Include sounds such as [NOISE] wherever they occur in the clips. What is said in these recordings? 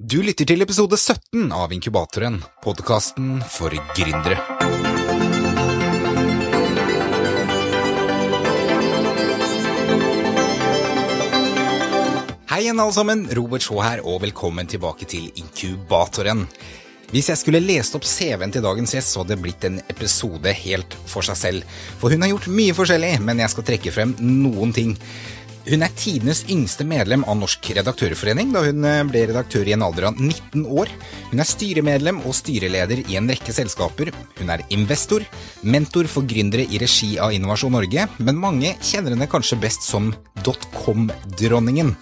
Du lytter til episode 17 av Inkubatoren, podkasten for gründere. Hei igjen, alle sammen. Robert Shaw her, og velkommen tilbake til Inkubatoren. Hvis jeg skulle lest opp CV-en til dagens gjest, så hadde det blitt en episode helt for seg selv. For hun har gjort mye forskjellig, men jeg skal trekke frem noen ting. Hun er tidenes yngste medlem av Norsk redaktørforening, da hun eh, ble redaktør i en alder av 19 år. Hun er styremedlem og styreleder i en rekke selskaper. Hun er investor, mentor for gründere i regi av Innovasjon Norge, men mange kjenner henne kanskje best som dotcom-dronningen.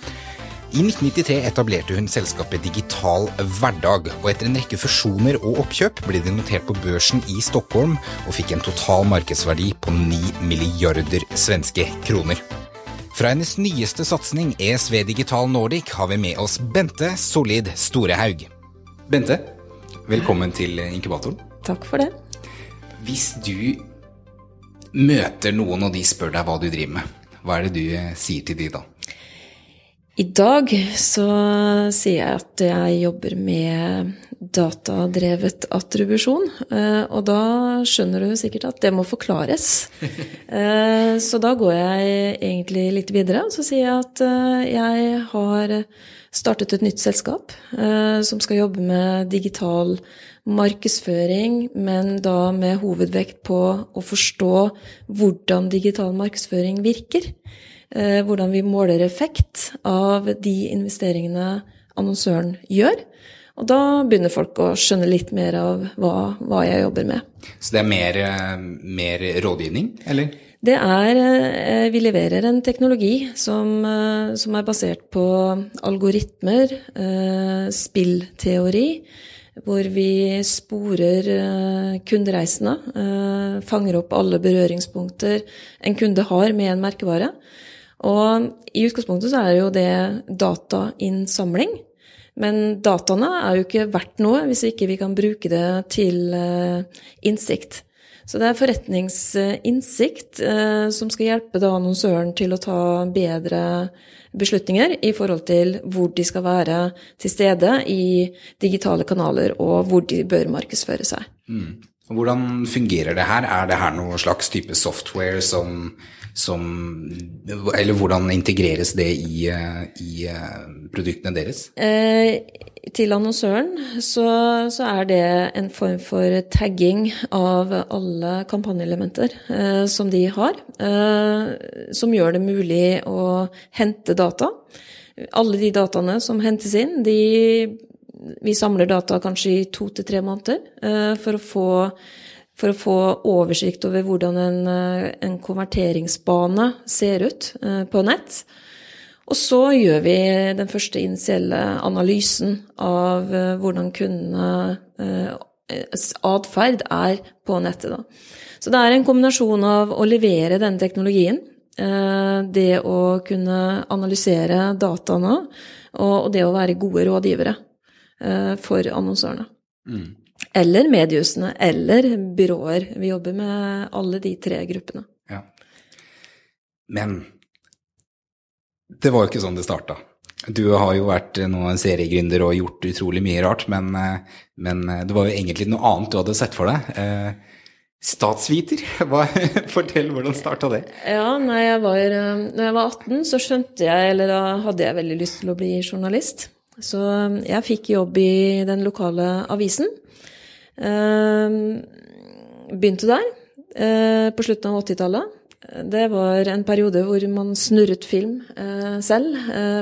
I 1993 etablerte hun selskapet Digital Hverdag, og etter en rekke fusjoner og oppkjøp ble de notert på børsen i Stockholm og fikk en total markedsverdi på 9 milliarder svenske kroner. Fra hennes nyeste satsing, ESV Digital Nordic, har vi med oss Bente Solid Storehaug. Bente, velkommen til inkubatoren. Takk for det. Hvis du møter noen og de spør deg hva du driver med, hva er det du eh, sier til de da? I dag så sier jeg at jeg jobber med datadrevet attribusjon. eh, Og da skjønner du sikkert at det må forklares. [LAUGHS] Eh, Så da går jeg egentlig litt videre. Så sier jeg at eh, jeg har startet et nytt selskap som skal jobbe med digital markedsføring, men da med hovedvekt på å forstå hvordan digital markedsføring virker. Hvordan vi måler effekt av de investeringene annonsøren gjør. Og da begynner folk å skjønne litt mer av hva, hva jeg jobber med. Så det er mer, eh, mer rådgivning, eller? Det er eh, Vi leverer en teknologi som, eh, som er basert på algoritmer, spillteori, hvor vi sporer kundereisene, fanger opp alle berøringspunkter en kunde har med en merkevare. Og i utgangspunktet så er jo det datainnsamling. Men dataene er jo ikke verdt noe hvis ikke vi kan bruke det til eh, innsikt. Så det er forretningsinnsikt eh, som skal hjelpe annonsøren til å ta bedre beslutninger i forhold til hvor de skal være til stede i digitale kanaler, og hvor de bør markedsføre seg. Mm. Hvordan fungerer det her? Er det her noe slags type software som, som Eller hvordan integreres det i, eh, i eh, produktene deres? Eh, til annonsøren så, så, er det en form for tagging av alle kampanjeelementer eh, som de har, eh, som gjør det mulig å hente data. Alle de dataene som hentes inn, de vi samler data kanskje i to til tre måneder eh, for å, få, for å få oversikt over hvordan en, en konverteringsbane ser ut eh, på nett. Og så gjør vi den første initielle analysen av eh, hvordan kundene atferd er på nettet. Så det er en kombinasjon av å levere denne teknologien, det å kunne analysere dataene, og det å være gode rådgivere for annonsørene. Mm. Eller mediehusene, eller byråer. Vi jobber med alle de tre gruppene. Ja. Men det var jo ikke sånn det starta. Du har jo vært nå seriegründer og gjort utrolig mye rart, men, men, det var jo egentlig noe annet du hadde sett for deg. Statsviter, [LAUGHS] Hva, fortell hvordan starta det? Ja, nei, jeg, var, når jeg var 18, så skjønte jeg, eller da hadde jeg veldig lyst til å bli journalist. Så jeg fikk jobb i den lokale avisen. Begynte der på slutten av 80-tallet. Det var en periode hvor man snurret film selv.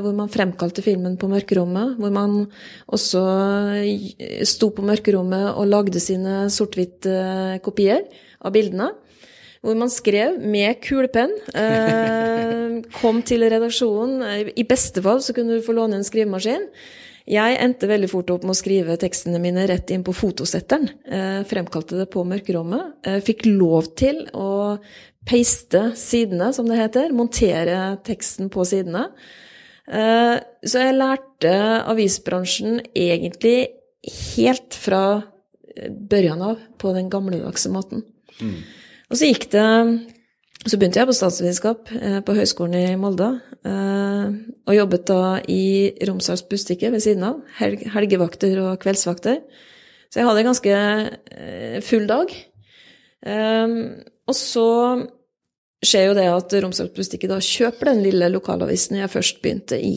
Hvor man fremkalte filmen på mørkerommet. Hvor man også sto på mørkerommet og lagde sine sort-hvitt-kopier av bildene hvor man skrev med kulepenn. Eh, [LAUGHS] kom til redaksjonen. I beste fall så kunne du få låne en skrivemaskin. Jeg endte veldig fort opp med å skrive tekstene mine rett inn på fotosetteren. Eh, fremkalte det på mørkerommet. Eh, fikk lov til å paste sidene, som det heter. Montere teksten på sidene. Eh, så jeg lærte avisbransjen egentlig helt fra børjan av på den gamledagse måten. Mm. Og så gikk det Så begynte jeg på statsvitenskap eh, på Høgskolen i Molde. Eh, og jobbet da i Romsdals Bustikke ved siden av. Helgevakter og kveldsvakter. Så jeg hadde en ganske eh, full dag. Og så skjer jo det at Romsdals Bustikke da kjøper den lille lokalavisen jeg først begynte i.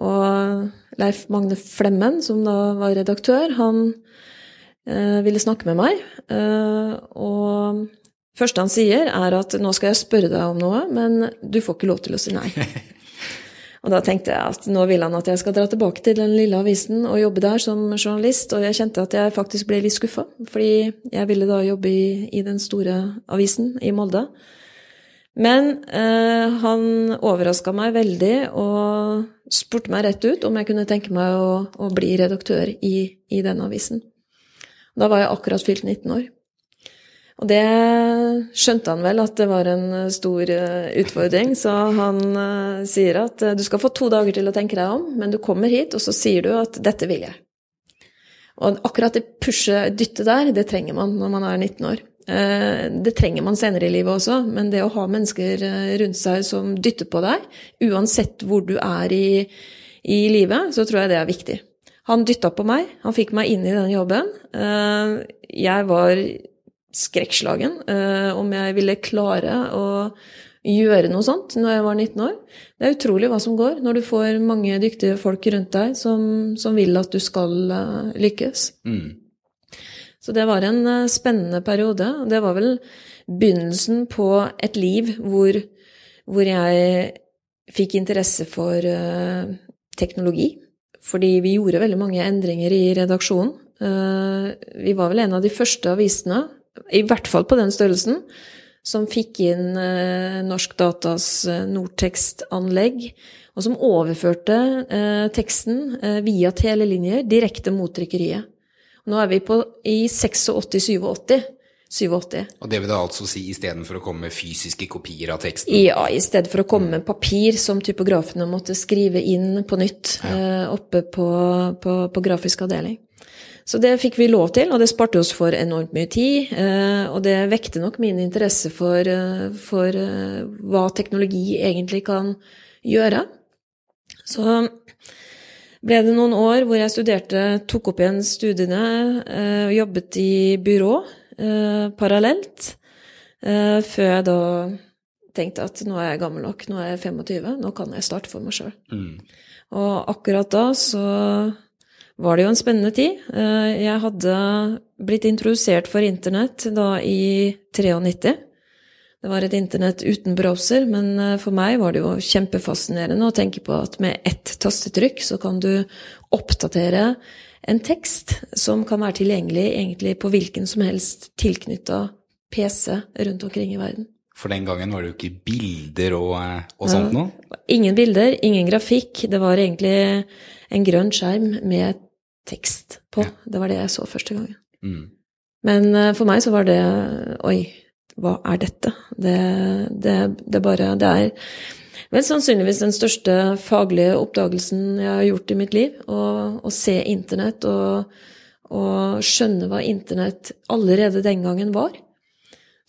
Og Leif Magne Flemmen, som da var redaktør, han ville snakke med meg. og første han sier, er at nå skal jeg spørre deg om noe, men du får ikke lov til å si nei. [LAUGHS] Og da tenkte jeg at nå vil han at jeg skal dra tilbake til den lille avisen og jobbe der som journalist, og jeg kjente at jeg faktisk ble litt skuffa, fordi jeg ville da jobbe i, i den store avisen i Molde. Men eh, han overraska meg veldig og spurte meg rett ut om jeg kunne tenke meg å, å bli redaktør i, i den avisen. Da var jeg akkurat fylt 19 år. Og det skjønte han vel at det var en eh, stor eh, utfordring, så han uh, sier at du skal få to dager til å tenke deg om, men du kommer hit, og så sier du at 'dette vil jeg'. Og akkurat det pushe, dyttet der, det trenger man når man er 19 år. Det trenger man senere i livet også, men det å ha mennesker rundt seg som dytter på deg, uansett hvor du er i, i livet, så tror jeg det er viktig. Han dytta på meg, han fikk meg inn i den jobben. Jeg var skrekkslagen uh, om jeg ville klare å gjøre noe sånt når jeg var 19 år. Det er utrolig hva som går når du får mange dyktige folk rundt deg som, som vil at du skal uh, lykkes. Mm. Så det var en uh, spennende periode. Det var vel begynnelsen på et liv hvor, hvor jeg fikk interesse for teknologi. Fordi vi gjorde veldig mange endringer i redaksjonen. Vi var vel en av de første avisene i hvert fall på den størrelsen, som fikk inn eh, Norsk Datas nordtekstanlegg, Nortekst-anlegg, og som overførte eh, teksten eh, via telelinjer direkte mot trykkeriet. Nå er vi på, i 86-87. 87. Og det vil da altså si istedenfor å komme med fysiske kopier av teksten? Ja, i stedet for å komme med papir som typografene måtte skrive inn på nytt ja. eh, oppe på, på, på grafisk avdeling. Så det fikk vi lov til, og det sparte oss for enormt mye tid. Eh, og det vekte nok min interesse for, eh, for eh, hva teknologi egentlig kan gjøre. Så ble det noen år hvor jeg studerte, tok opp igjen studiene og jobbet i byrå parallelt. Før jeg da tenkte at nå er jeg gammel nok, nå er jeg 25, nå kan jeg starte for meg sjøl. Mm. Og akkurat da så var det jo en spennende tid. Eh, jeg hadde blitt introdusert for internett da i 93. Det var et internett uten browser, men eh, for meg var det jo kjempefascinerende å tenke på at med ett tastetrykk så kan du oppdatere en tekst som kan være tilgjengelig egentlig på hvilken som helst tilknytta PC rundt omkring i verden. For den gangen var det jo ikke bilder og, eh, og sånt noe? Ingen bilder, ingen grafikk. Det var egentlig en grønn skjerm med tekst på. Det var det jeg så første gangen. Mm. Men uh, for meg så var det Oi, hva er dette? Det, det, det bare Det er vel sannsynligvis den største faglige oppdagelsen jeg har gjort i mitt liv. Å, se internett og, og skjønne hva internett allerede den gangen var.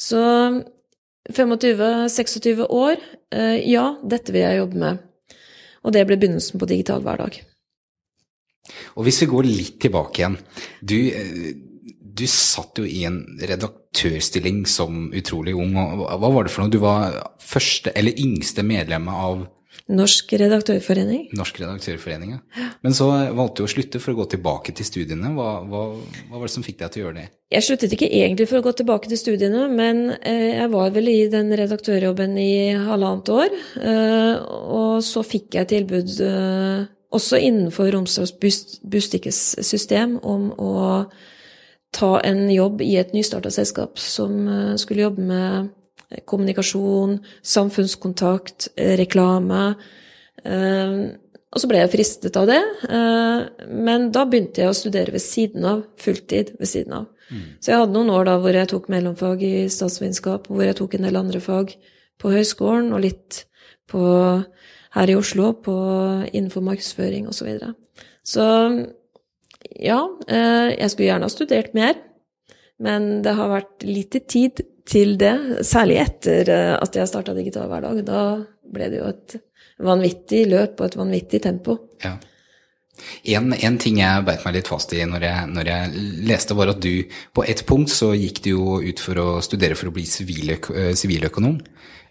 Så 25-26 år, uh, ja, dette vil jeg jobbe med. Og det ble begynnelsen på Digital hverdag. Og hvis vi går litt tilbake igjen. Du, eh, du satt jo i en redaktørstilling som utrolig ung. og Hva var det for noe? Du var første eller yngste medlem av Norsk redaktørforening. Norsk redaktørforening, ja. Men så valgte du å slutte for å gå tilbake til studiene. Hva, hva, hva, var det som fikk deg til å gjøre det? Jeg sluttet ikke egentlig for å gå tilbake til studiene, men eh, jeg var vel i den redaktørjobben i halvannet år. Eh, og så fikk jeg tilbud også innenfor Romsdals Bustikkes system om å ta en jobb i et nystarta selskap som eh, skulle jobbe med kommunikasjon, samfunnskontakt, reklame. Eh, og så ble jeg fristet av det, eh, men da begynte jeg å studere ved siden av, fulltid ved siden av. Mm. Så jeg hadde noen år da hvor jeg tok mellomfag i statsvitenskap, hvor jeg tok en del andre fag på høyskolen, og litt på her i Oslo på, innenfor markedsføring osv. Så, videre. så ja, eh, jeg skulle gjerne ha studert mer, men det har vært lite tid til det. Særlig etter eh, at jeg starta Digital hverdag. Da ble det jo et vanvittig løp og et vanvittig tempo. Ja. En, en, ting jeg beit meg litt fast i når jeg, når jeg, leste, var at du på et punkt så gikk du jo ut for å studere for å bli siviløkonom.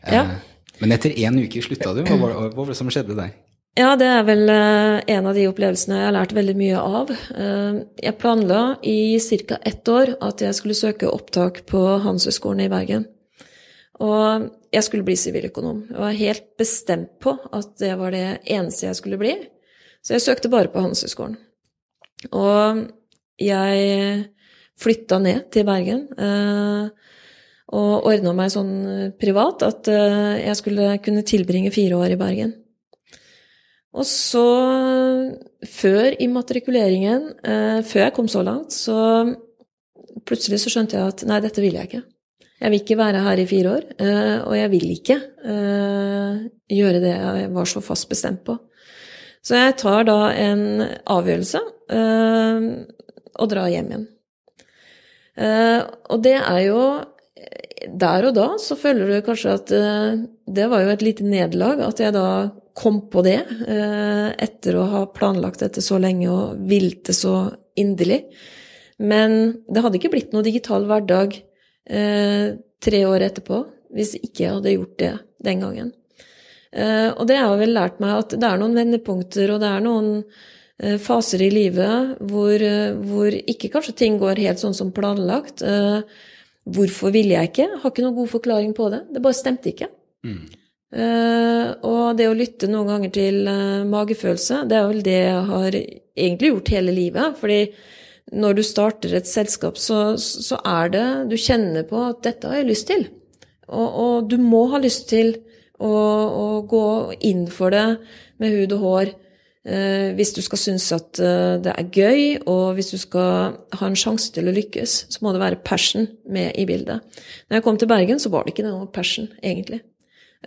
Ja. Men etter én uke slutta du. Hva var, hva var det som skjedde der? Ja, det er vel eh, en av de opplevelsene jeg har lært veldig mye av. Eh, jeg planla i ca. ett år at jeg skulle søke opptak på Handelshøyskolen i Bergen. Og jeg skulle bli siviløkonom. Jeg var helt bestemt på at det var det eneste jeg skulle bli. Så jeg søkte bare på Handelshøyskolen. Og jeg flytta ned til Bergen eh, og ordna meg sånn privat at jeg skulle kunne tilbringe fire år i Bergen. Og så, før immatrikuleringen, eh, før jeg kom så langt, så plutselig så skjønte jeg at nei, dette vil jeg ikke. Jeg vil ikke være her i fire år, eh, og jeg vil ikke eh, gjøre det jeg var så fast bestemt på. Så jeg tar da en avgjørelse eh, og drar hjem igjen. Eh, og det er jo Der og da så føler du kanskje at eh, det var jo et lite nederlag at jeg da kom på det eh, etter å ha planlagt dette så lenge og vilt det så inderlig. Men det hadde ikke blitt noe digital hverdag eh, tre år etterpå hvis ikke jeg hadde gjort det den gangen. Og det har vel lært meg at det er noen vendepunkter, og det er noen faser i livet hvor, hvor, ikke kanskje ting går helt sånn som planlagt. Hvorfor ville jeg ikke? Har ikke noen god forklaring på det. Det bare stemte ikke. Mm. Uh, og det å lytte noen ganger til uh, magefølelse, det er vel det jeg har egentlig gjort hele livet. Fordi når du starter et selskap, så, så er det Du kjenner på at 'dette har jeg lyst til'. Og, og du må ha lyst til å, å, gå inn for det med hud og hår. Uh, hvis du skal synes at det er gøy, og hvis du skal ha en sjanse til å lykkes, så må det være passion med i bildet. Når jeg kom til Bergen, så var det ikke noe passion, egentlig.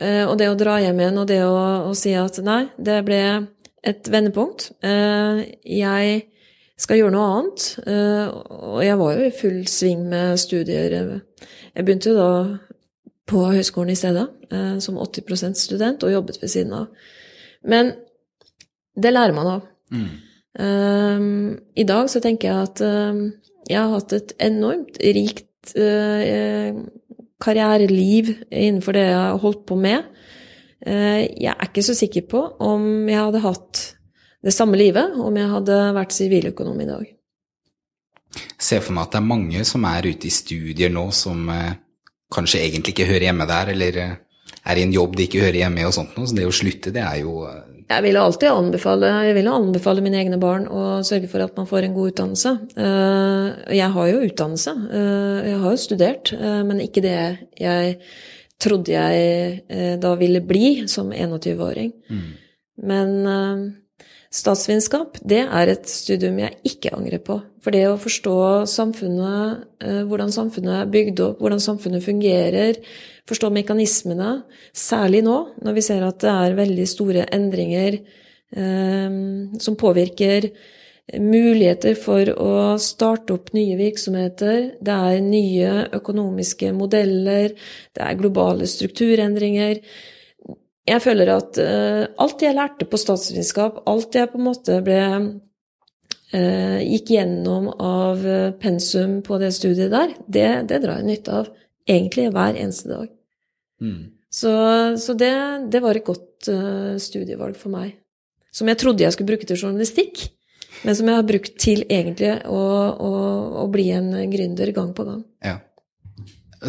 Eh, og det å dra hjem igjen og det å, å, si at nei, det ble et vendepunkt. Eh, jeg skal gjøre noe annet. Eh, og jeg var jo i full sving med studier. Jeg begynte jo da på høyskolen i stedet, som 80% student, og jobbet ved siden av. Men det lærer man av. Mm. I dag så tenker jeg at jeg har hatt et enormt rikt karriereliv innenfor det jeg har holdt på med. Uh, jeg er ikke så sikker på om jeg hadde hatt det samme livet om jeg hadde vært siviløkonom i dag. Se for meg at det er mange som er ute i studier nå som uh, kanskje egentlig ikke hører hjemme der, eller er i en jobb de ikke hører hjemme i og sånt noe. Så det å slutte, det er jo jeg vil alltid anbefale, jeg vil anbefale mine egne barn å sørge for at man får en god utdannelse. Eh, jeg har jo utdannelse. Eh, jeg har jo studert, eh, men ikke det jeg trodde jeg da ville bli som 21-åring. Mm. Men statsvitenskap, det er et studium jeg ikke angrer på. For det å forstå samfunnet, hvordan samfunnet er bygd opp, hvordan samfunnet fungerer, forstå mekanismene, særlig nå når vi ser at det er veldig store endringer eh, som påvirker muligheter for å starte opp nye virksomheter. Det er nye økonomiske modeller, det er globale strukturendringer. Jeg føler at uh, alt jeg lærte på statsvitenskap, alt jeg på en måte ble uh, gikk gjennom av pensum på det studiet der, det, det drar jeg nytte av egentlig hver eneste dag. Mm. Så, så det, det, var et godt uh, studievalg for meg. Som jeg trodde jeg skulle bruke til journalistikk, men som jeg har brukt til egentlig å, å, å bli en gründer gang på gang. Ja.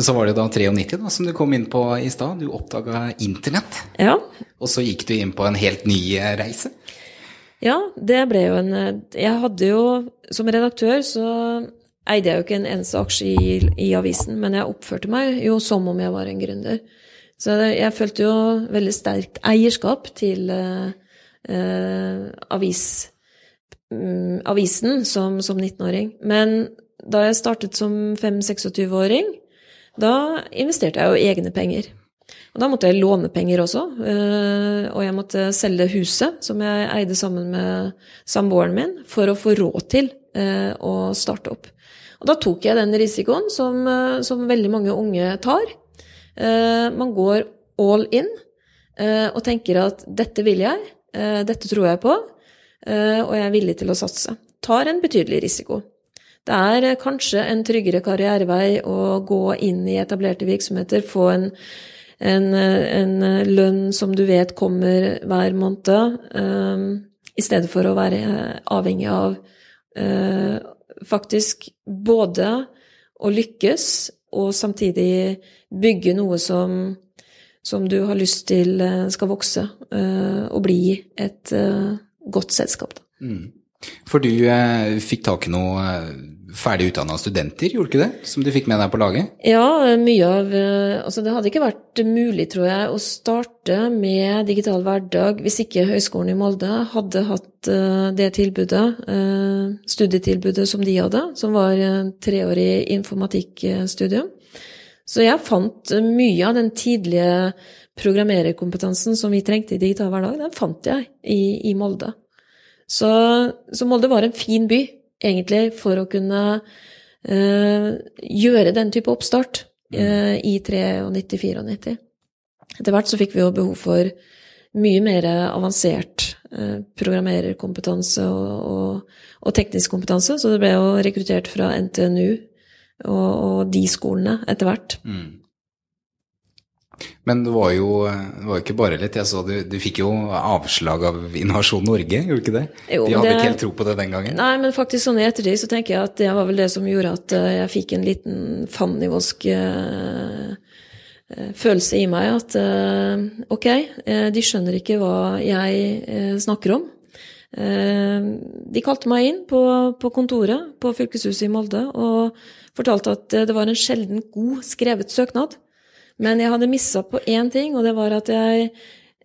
Så var det da 93 da, som du kom inn på i stad. Du oppdaga internett. Ja. Og så gikk du inn på en helt ny eh, reise. Ja, det ble jo en eh, Jeg hadde jo Som redaktør så eide jeg jo ikke en eneste aksje i, i, avisen, men jeg oppførte meg jo som om jeg var en gründer. Så jeg følte jo veldig sterkt eierskap til uh, uh, avis, um, avisen som, som 19-åring. Men da jeg startet som 5-26-åring, da investerte jeg jo egne penger. Og da måtte jeg låne penger også, uh, og jeg måtte selge huset som jeg eide sammen med samboeren min, for å få råd til å starte opp. Og da tok jeg den risikoen som, eh, som veldig mange unge tar. Eh, man går all in eh, og tenker at dette vil jeg, eh, dette tror jeg på, eh, og jeg er villig til å satse. Tar en betydelig risiko. Det er eh, kanskje en tryggere karrierevei å gå inn i etablerte virksomheter, få en, en, en lønn som du vet kommer hver måned, i stedet for å være avhengig av faktisk både å lykkes og samtidig bygge noe som, som du har lyst til skal vokse og bli et godt selskap. Mm. For du eh, fikk tak i noe ferdig utdanna studenter, gjorde ikke det? Som du fikk med deg på laget? Ja, mye av Altså, det hadde ikke vært mulig, tror jeg, å starte med digital hverdag hvis ikke Høgskolen i Molde hadde hatt det tilbudet, studietilbudet som de hadde, som var treårig informatikkstudium. Så jeg fant mye av den tidlige programmererkompetansen som vi trengte i digital hverdag, den fant jeg i, i Molde. Så, så Molde var en fin by egentlig for å kunne uh, gjøre den type oppstart uh, i 93-94. Etter hvert så fikk vi jo behov for mye mer avansert uh, programmererkompetanse og, og, og, teknisk kompetanse, så det ble jo rekruttert fra NTNU og, og de skolene etter hvert. Mm. Men det var jo det var ikke bare litt. Jeg så du, du fikk jo avslag av Innovasjon Norge, gjorde du ikke det? Jo, De hadde det, ikke helt tro på det den gangen? Nei, men faktisk sånn i ettertid så tenker jeg at det var vel det som gjorde at eh, jeg fikk en liten fandenivoldsk uh, følelse i meg. At ok, de skjønner ikke hva jeg snakker om. De kalte meg inn på, på kontoret på fylkeshuset i Molde og fortalte at det var en sjelden god skrevet søknad. Men jeg hadde missa på én ting, og det var at jeg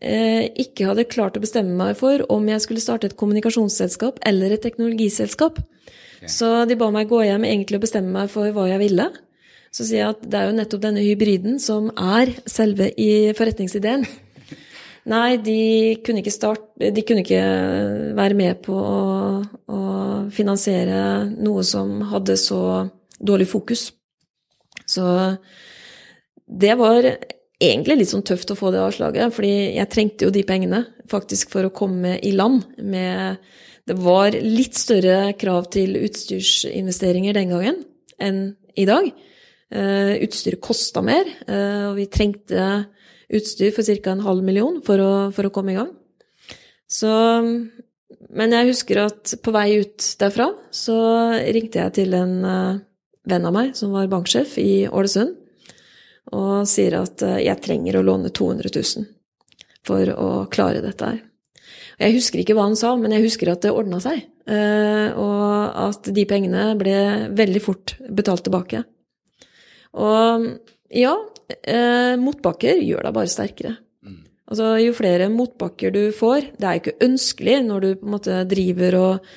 eh, ikke hadde klart å bestemme meg for om jeg skulle starte et kommunikasjonsselskap eller et teknologiselskap. Okay. Så de ba meg gå hjem egentlig og bestemme meg for hva jeg ville. Så sier jeg at det er jo nettopp denne hybriden som er selve i forretningsideen. [LAUGHS] Nei, de kunne ikke starte De kunne ikke være med på å, å finansiere noe som hadde så dårlig fokus. Så det var egentlig litt sånn tøft å få det avslaget, fordi jeg trengte jo de pengene faktisk for å komme i land med Det var litt større krav til utstyrsinvesteringer den gangen enn i dag. Uh, utstyret kosta mer, uh, og vi trengte utstyr for ca. en halv million for å, for å komme i gang. Så Men jeg husker at på vei ut derfra så ringte jeg til en uh, venn av meg som var banksjef i Ålesund og sier at eh, jeg trenger å låne 200 000 for å klare dette her. Jeg husker ikke hva han sa, men jeg husker at det ordna seg. Eh, og at de pengene ble veldig fort betalt tilbake. Og ja, eh, motbakker gjør deg bare sterkere. Mm. Altså, jo flere motbakker du får Det er jo ikke ønskelig når du måte driver og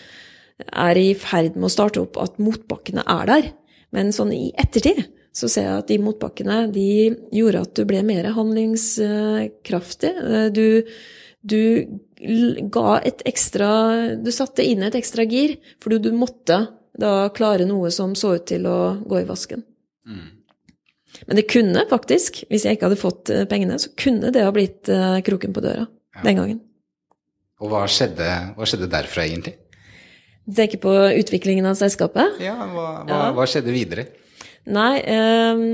er i ferd med å starte opp, at motbakkene er der. Men sånn i ettertid så ser jeg at de motbakkene de gjorde at du ble mer handlingskraftig. Du, du ga et ekstra Du satte inn et ekstra gir, fordi du måtte da klare noe som så ut til å gå i vasken. Mm. Men det kunne faktisk, hvis jeg ikke hadde fått eh, pengene, så kunne det ha blitt eh, kroken på døra ja. den gangen. Og hva skjedde, hva skjedde derfra, egentlig? Du tenker på utviklingen av selskapet? Ja, hva, hva, ja. hva skjedde videre? Nei, eh,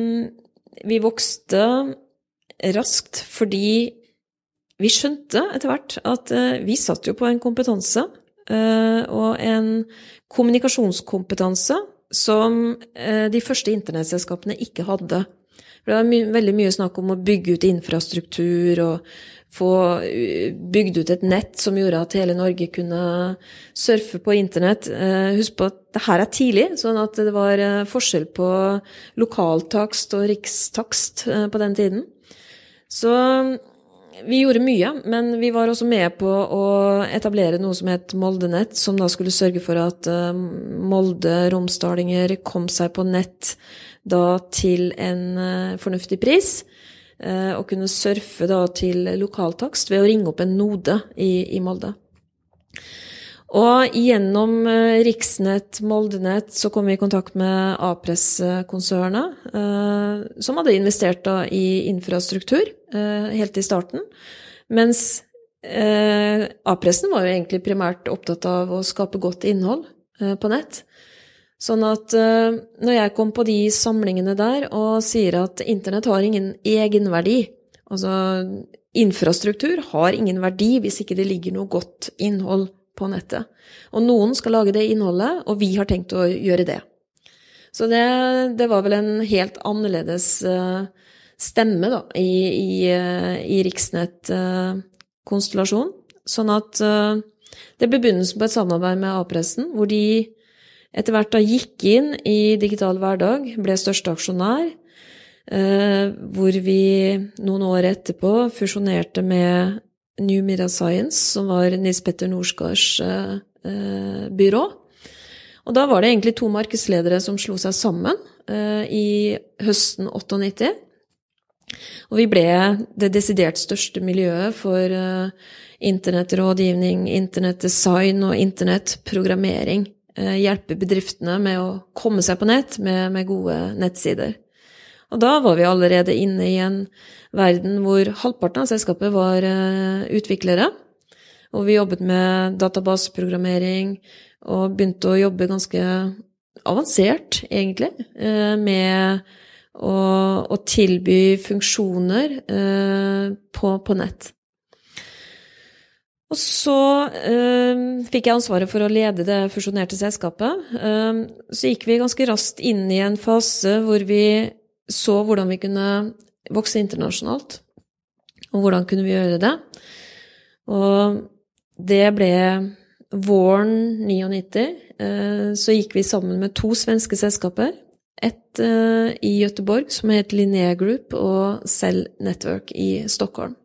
vi vokste raskt fordi vi skjønte etter hvert at eh, vi satt jo på en kompetanse eh, og en kommunikasjonskompetanse som eh, de første internettselskapene ikke hadde. For det var my veldig mye snakk om å bygge ut infrastruktur og få eh, bygd ut et nett som gjorde at hele Norge kunne surfe på internett. Eh, husk på at det her er tidlig, sånn at det var eh, forskjell på lokaltakst og rikstakst på den tiden. Så vi gjorde mye, men vi var også med på å etablere noe som het Moldenett, som da skulle sørge for at Molde-romsdalinger kom seg på nett da til en fornuftig pris. Eh, og kunne surfe da til lokaltakst ved å ringe opp en node i, i Molde. Og gjennom eh, Riksnett, Moldenett, så kom vi i kontakt med A-press-konsernet, eh, som hadde investert i infrastruktur eh, helt i starten. Mens eh, A-pressen var jo egentlig primært opptatt av å skape godt innhold eh, på nett. Sånn at eh, når jeg kom på de samlingene der og sier at internett har ingen egenverdi, altså infrastruktur har ingen verdi hvis ikke det ligger noe godt innhold på nettet. Og noen skal lage det innholdet, og vi har tenkt å gjøre det. Så det, det var vel en helt annerledes uh, stemme da, i, i, uh, i Riksnett-konstellasjonen. Sånn at det ble begynnelsen på et samarbeid med A-pressen, hvor de etter hvert da gikk inn i Digital hverdag, ble største aksjonær, hvor vi noen år etterpå fusjonerte med New Mira Science, som var Nils Petter Norsgards eh, eh, byrå. Og da var det egentlig to markedsledere som slo seg sammen eh, i høsten 98. Og vi ble det desidert største miljøet for eh, internettrådgivning, internettdesign og internettprogrammering. Eh, hjelpe bedriftene med å komme seg på nett med, med gode nettsider. Og da var vi allerede inne i en verden hvor halvparten av selskapet var uh, utviklere. Og vi jobbet med databaseprogrammering og begynte å jobbe ganske avansert, egentlig, uh, med å, å, tilby funksjoner på, på, nett. Og så fikk jeg ansvaret for å lede det fusjonerte selskapet. så gikk vi ganske raskt inn i en fase hvor vi så hvordan vi kunne vokse internasjonalt, og hvordan kunne vi gjøre det. Og det ble våren 99. Eh, så gikk vi sammen med to svenske selskaper. Et eh, i Gøteborg som het Linné Group, og Cell Network i Stockholm.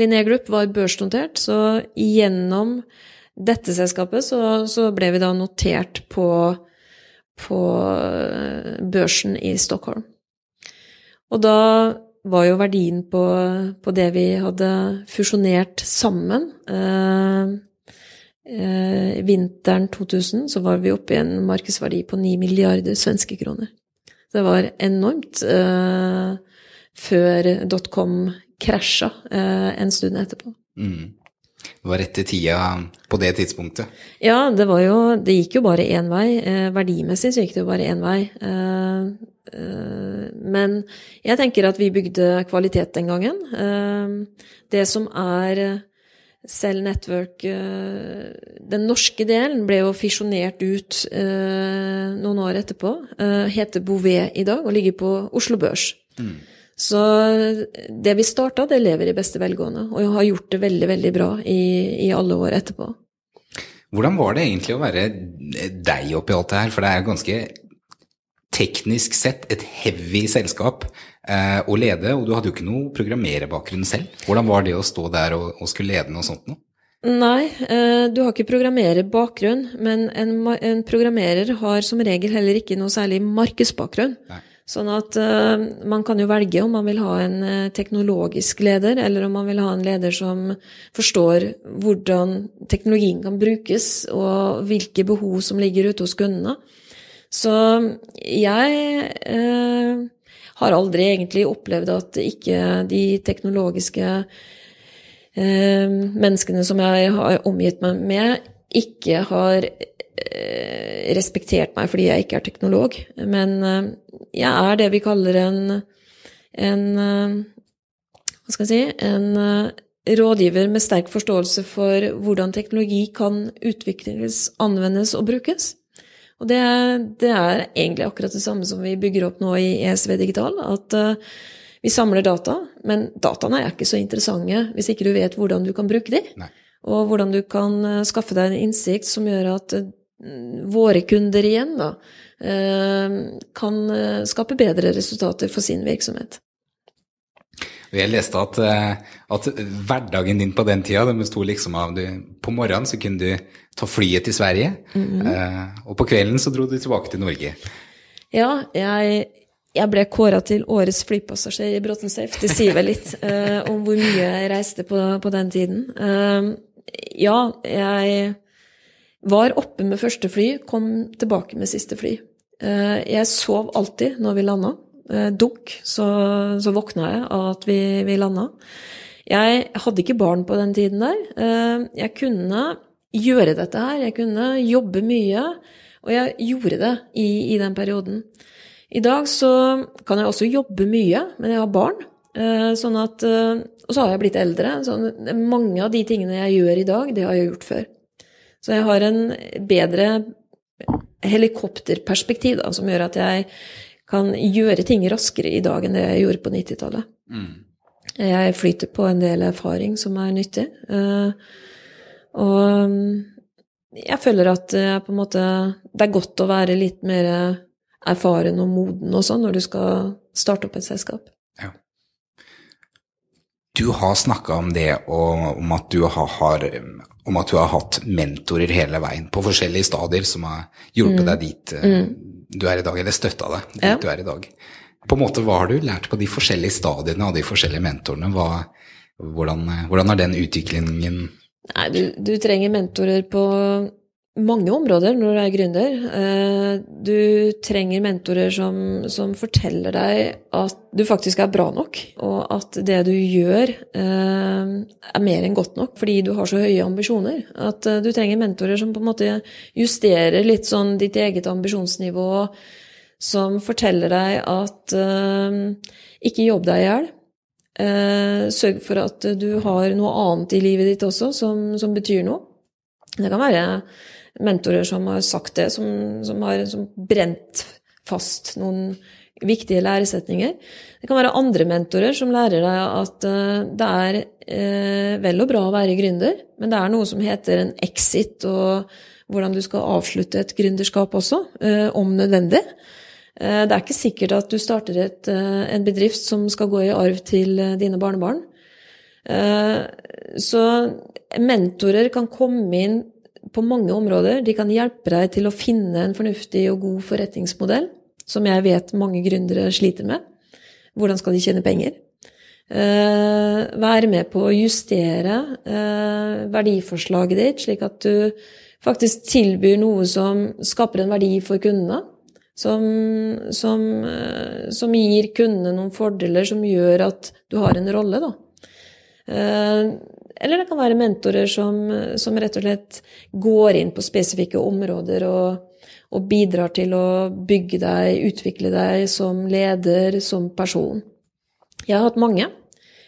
Linnea Group var børsnotert, så gjennom dette selskapet så, så ble vi da notert på, på eh, børsen i Stockholm. Og da var jo verdien på, på det vi hadde fusjonert sammen eh, eh, Vinteren 2000 så var vi oppe i en markedsverdi på 9 milliarder svenske kroner. Det var enormt eh, før dotcom krasja eh, en stund etterpå. Mm. Det var rett i tida på det tidspunktet? Ja, det var jo Det gikk jo bare én vei. Eh, verdimessig så gikk det jo bare én vei. Eh, Eh, men jeg tenker at vi bygde kvalitet den gangen. Eh, det som er Cell Network eh, Den norske delen ble jo fisjonert ut noen år etterpå. Heter Bouvet i dag og ligger på Oslo Børs. Mm. Så det vi starta, det lever i beste velgående, og jeg har gjort det veldig, veldig bra i, i alle år etterpå. Hvordan var det egentlig å være deg oppi alt det her? For det er ganske teknisk sett et heavy selskap eh, å lede, og du hadde jo ikke noe programmererbakgrunn selv. Hvordan var det å stå der og, og skulle lede noe sånt noe? Nei, eh, du har ikke programmererbakgrunn, men en, en, programmerer har som regel heller ikke noe særlig markedsbakgrunn. Nei. Sånn at uh, man kan jo velge om man vil ha en uh, teknologisk leder, eller om man vil ha en leder som forstår hvordan teknologien kan brukes, og hvilke behov som ligger ute hos kundene. Så jeg uh, har aldri egentlig opplevd at ikke de teknologiske eh, menneskene som jeg har omgitt meg med, ikke har eh, respektert meg fordi jeg ikke er teknolog. Men eh, jeg er det vi kaller en, en eh, Hva skal jeg si En eh, rådgiver med sterk forståelse for hvordan teknologi kan utvikles, anvendes og brukes. Og det, det, er egentlig akkurat det samme som vi bygger opp nå i ESV Digital. At vi samler data, men dataene er ikke så interessante hvis ikke du vet hvordan du kan bruke dem. Og hvordan du kan skaffe deg en innsikt som gjør at våre kunder igjen da, kan skape bedre resultater for sin virksomhet. Jeg leste at, at, hverdagen din på den tida, det besto liksom av du, På morgenen så kunne du ta flyet til Sverige. Mm -hmm. og på kvelden så dro du tilbake til Norge. Ja, jeg, jeg ble kåra til årets flypassasjer i Bråten Safe. Det sier vel litt om hvor mye jeg reiste på, på den tiden. Ja, jeg Var oppe med første fly, kom tilbake med siste fly. Jeg sov alltid når vi landa. Dukk, så, så våkna jeg av at vi, vi landa. Jeg hadde ikke barn på den tiden der. Jeg kunne gjøre dette her. Jeg kunne jobbe mye, og jeg gjorde det i, i den perioden. I dag så kan jeg også jobbe mye, men jeg har barn. Eh, sånn at, eh, og så har jeg blitt eldre. Sånn, mange av de tingene jeg gjør i dag, det har jeg gjort før. Så jeg har en bedre helikopterperspektiv da, som gjør at jeg kan gjøre ting raskere i dag enn det jeg gjorde på 90-tallet. Mm. Jeg flyter på en del erfaring som er nyttig. Uh, og mm, jeg føler at på en måte, det er godt å være litt mer erfaren og moden og sånn når du skal starte opp et selskap. Ja. Du har snakka om det og om at, har, om at, du har, hatt mentorer hele veien på forskjellige stadier som har hjulpet mm. deg dit eh, mm. du er i dag, eller støtta deg dit ja. du er i dag. På en måte, Hva har du lært på de forskjellige stadiene av de forskjellige mentorene? Hva, hvordan, hvordan er den utviklingen Nei, du, du, trenger mentorer på mange områder når du er gründer. Eh, du trenger mentorer som, som, forteller deg at du faktisk er bra nok, og at det du gjør, eh, er mer enn godt nok fordi du har så høye ambisjoner. At eh, du trenger mentorer som på en måte justerer litt sånn ditt eget ambisjonsnivå, som forteller deg at ikke jobb deg i hjel. Sørg for at du har noe annet i livet ditt også som, som betyr noe. Det kan være mentorer som har sagt det, som, som har som brent fast noen viktige læresetninger. Det kan være andre mentorer som lærer deg at uh, det er uh, vel og bra å være gründer, men det er noe som heter en exit, og hvordan du skal avslutte et gründerskap også, uh, om nødvendig. Det er ikke sikkert at du starter et, en bedrift som skal gå i arv til dine barnebarn. Så mentorer kan komme inn på mange områder. De kan hjelpe deg til å finne en fornuftig og god forretningsmodell, som jeg vet mange gründere sliter med. Hvordan skal de tjene penger? Eh, være med på å justere eh, verdiforslaget ditt, slik at du faktisk tilbyr noe som skaper en verdi for kundene. Som, som, eh, som gir kundene noen fordeler som gjør at du har en rolle, da. Eller det kan være mentorer som, som rett og slett går inn på spesifikke områder og, og, bidrar til å bygge deg, utvikle deg som leder, som person. Jeg har hatt mange.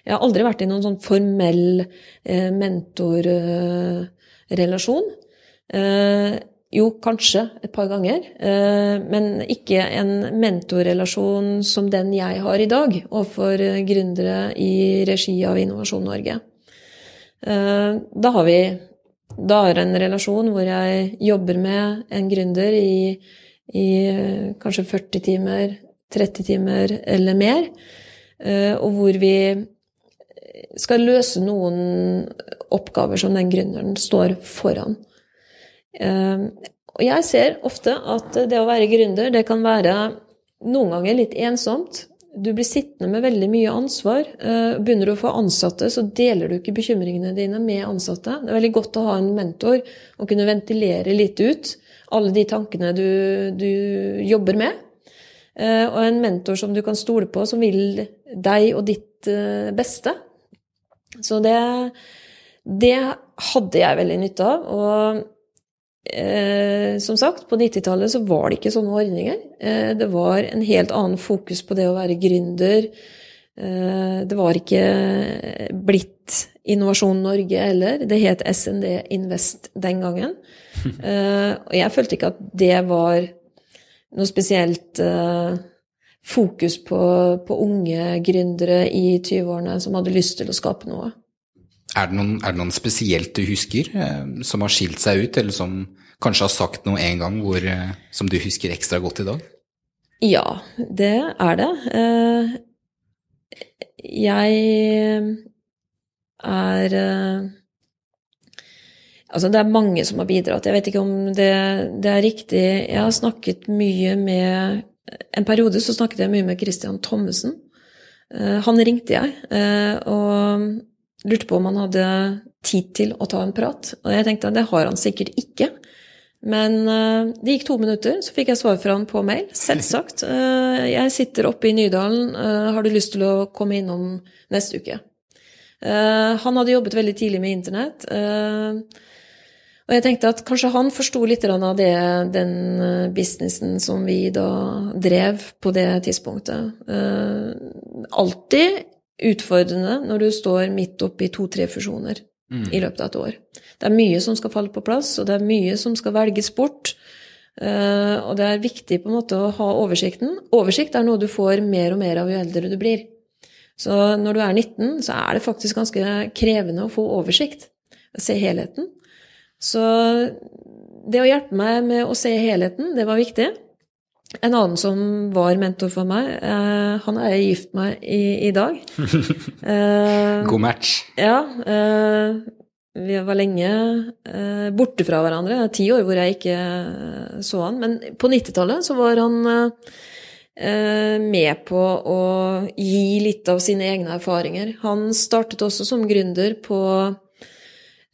Jeg har aldri vært i noen sånn formell eh, mentorrelasjon. Eh, jo, kanskje et par ganger, eh, men ikke en mentorrelasjon som den jeg har i dag overfor gründere i regi av Innovasjon Norge. Eh, da har vi da har en relasjon hvor jeg jobber med en gründer i, i eh, kanskje 40 timer, 30 timer eller mer, eh, og hvor vi skal løse noen oppgaver som den gründeren står foran. Og jeg ser ofte at det å være gründer, det kan være noen ganger litt ensomt du blir sittende med veldig mye ansvar. Eh, begynner du å få ansatte, så deler du ikke bekymringene dine med ansatte. Det er veldig godt å ha en mentor og kunne ventilere litt ut alle de tankene du, du jobber med. Eh, og en mentor som du kan stole på, som vil deg og ditt eh, beste. Så det, det hadde jeg veldig nytte av. Og Eh, som sagt, på 90-tallet så var det ikke sånne ordninger. Eh, det var en helt annen fokus på det å være gründer. Eh, det var ikke blitt Innovasjon Norge heller. Det het SND Invest den gangen. [LAUGHS] Eh, og jeg følte ikke at det var noe spesielt eh, fokus på, på unge gründere i 20-årene som hadde lyst til å skape noe. Er det, noen, er det, noen, spesielt du husker eh, som har skilt seg ut, eller som kanskje har sagt noe en gang hvor, eh, som du husker ekstra godt i dag? Ja, det er det. Eh, jeg er Altså, det er mange som har bidratt. Jeg vet ikke om det, det er riktig. Jeg har snakket mye med En periode så snakket jeg mye med Christian Thommessen. Han ringte jeg og lurte på om han hadde tid til å ta en prat. Og jeg tenkte at det har han sikkert ikke. Men uh, det gikk to minutter, så fikk jeg svar fra han på mail. Selvsagt. [LAUGHS] Uh, jeg sitter oppe i Nydalen. Uh, har du lyst til å komme innom neste uke? han hadde jobbet veldig tidlig med internett. og jeg tenkte at kanskje han forsto litt av det, den businessen som vi da drev på det tidspunktet. alltid utfordrende når du står midt oppi to-tre fusjoner mm. i løpet av et år. Det er mye som skal falle på plass, og det er mye som skal velges bort. Uh, og det er viktig på en måte å ha oversikten. Oversikt er noe du får mer og mer av jo eldre du blir. Så når du er 19, så er det faktisk ganske krevende å få oversikt. Å se helheten. Så det å hjelpe meg med å se helheten, det var viktig. En annen som var mentor for meg, eh, han er jeg gift med i, i dag. [LAUGHS] Eh, God match. Ja. Eh, vi var lenge borte fra hverandre. Ti år hvor jeg ikke så han. Men på 90-tallet så var han med på å gi litt av sine egne erfaringer. Han startet også som gründer på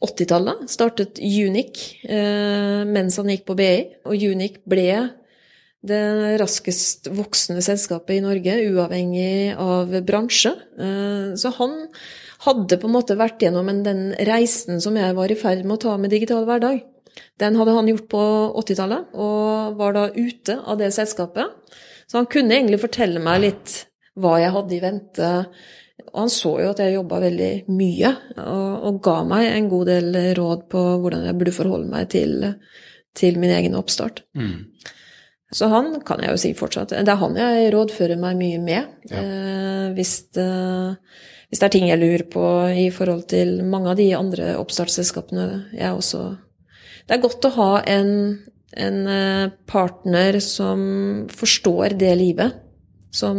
80-tallet. Startet Unic mens han gikk på BI, og Unic ble det raskest voksende selskapet i Norge, uavhengig av bransje. Eh, så han hadde på en måte vært gjennom den reisen som jeg var i ferd med å ta med Digital hverdag. Den hadde han gjort på 80-tallet, og var da ute av det selskapet. Så han kunne egentlig fortelle meg litt hva jeg hadde i vente. Og han så jo at jeg jobba veldig mye, og, og, ga meg en god del råd på hvordan jeg burde forholde meg til, til min egen oppstart. Mm. Så han kan jeg jo si fortsatt. Det er han jeg rådfører meg mye med. Ja. Eh, hvis, det, hvis, det, er ting jeg lurer på i forhold til mange av de andre oppstartsselskapene jeg også Det er godt å ha en, en eh, partner som forstår det livet som,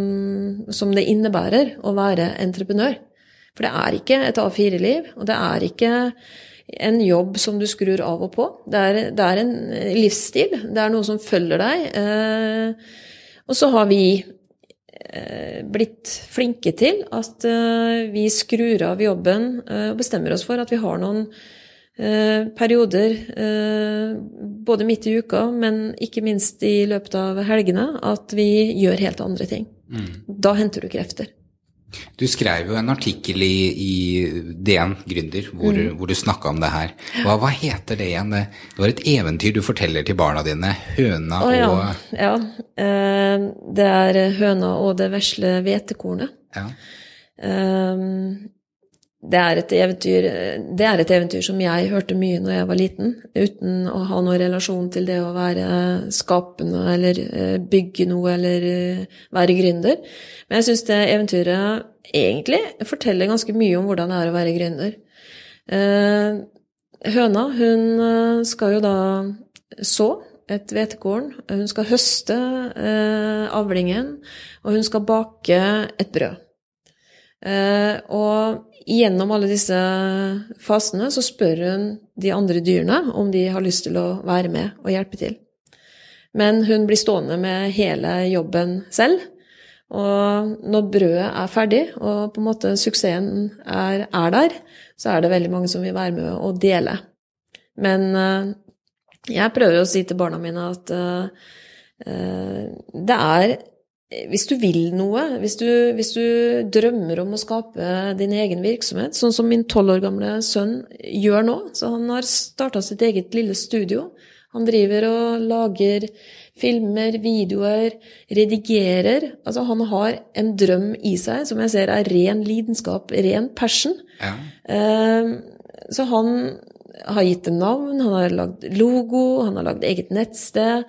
som det innebærer å være entreprenør. For det er ikke et A4-liv, og det er ikke en jobb som du skrur av og på. Det er, det er en livsstil. Det er noe som følger deg. Eh, og så har vi eh, blitt flinke til at eh, vi skrur av jobben og bestemmer oss for at vi har noen perioder, både midt i uka, men ikke minst i løpet av helgene, at vi gjør helt andre ting. Mm. Da henter du krefter. Du skrev jo en artikkel i, i DN Gründer hvor, mm. hvor du snakka om det her. Hva, hva, heter det igjen? Det, var et eventyr du forteller til barna dine. Høna oh, ja. og Ja. Eh, det er høna og det vesle hvetekornet. Ja. Um, det er, eventyr, det er et eventyr som jeg hørte mye når jeg var liten, uten å ha noen relasjon til det å være skapende eller eh, bygge noe eller eh, være gründer. Men jeg syns det eventyret egentlig forteller ganske mye om hvordan det er å være gründer. Eh, høna, hun skal jo da så et hvetekorn. Hun skal høste avlingen, og hun skal bake et brød. Og gjennom alle disse fasene så spør hun de andre dyrene om de har lyst til å være med og hjelpe til. Men hun blir stående med hele jobben selv. Og når brødet er ferdig, og på en måte suksessen er, er der, så er det veldig mange som vil være med og dele. Men uh, jeg prøver å si til barna mine at uh, det er hvis du vil noe, hvis du, hvis du, drømmer om å skape din egen virksomhet, sånn som min tolv år gamle sønn gjør nå så Han har starta sitt eget lille studio. Han driver og lager filmer, videoer, redigerer. Altså, han har en drøm i seg som jeg ser er ren lidenskap, ren passion. Ja. Uh, så han har gitt dem navn, han har lagd logo, han har lagd eget nettsted.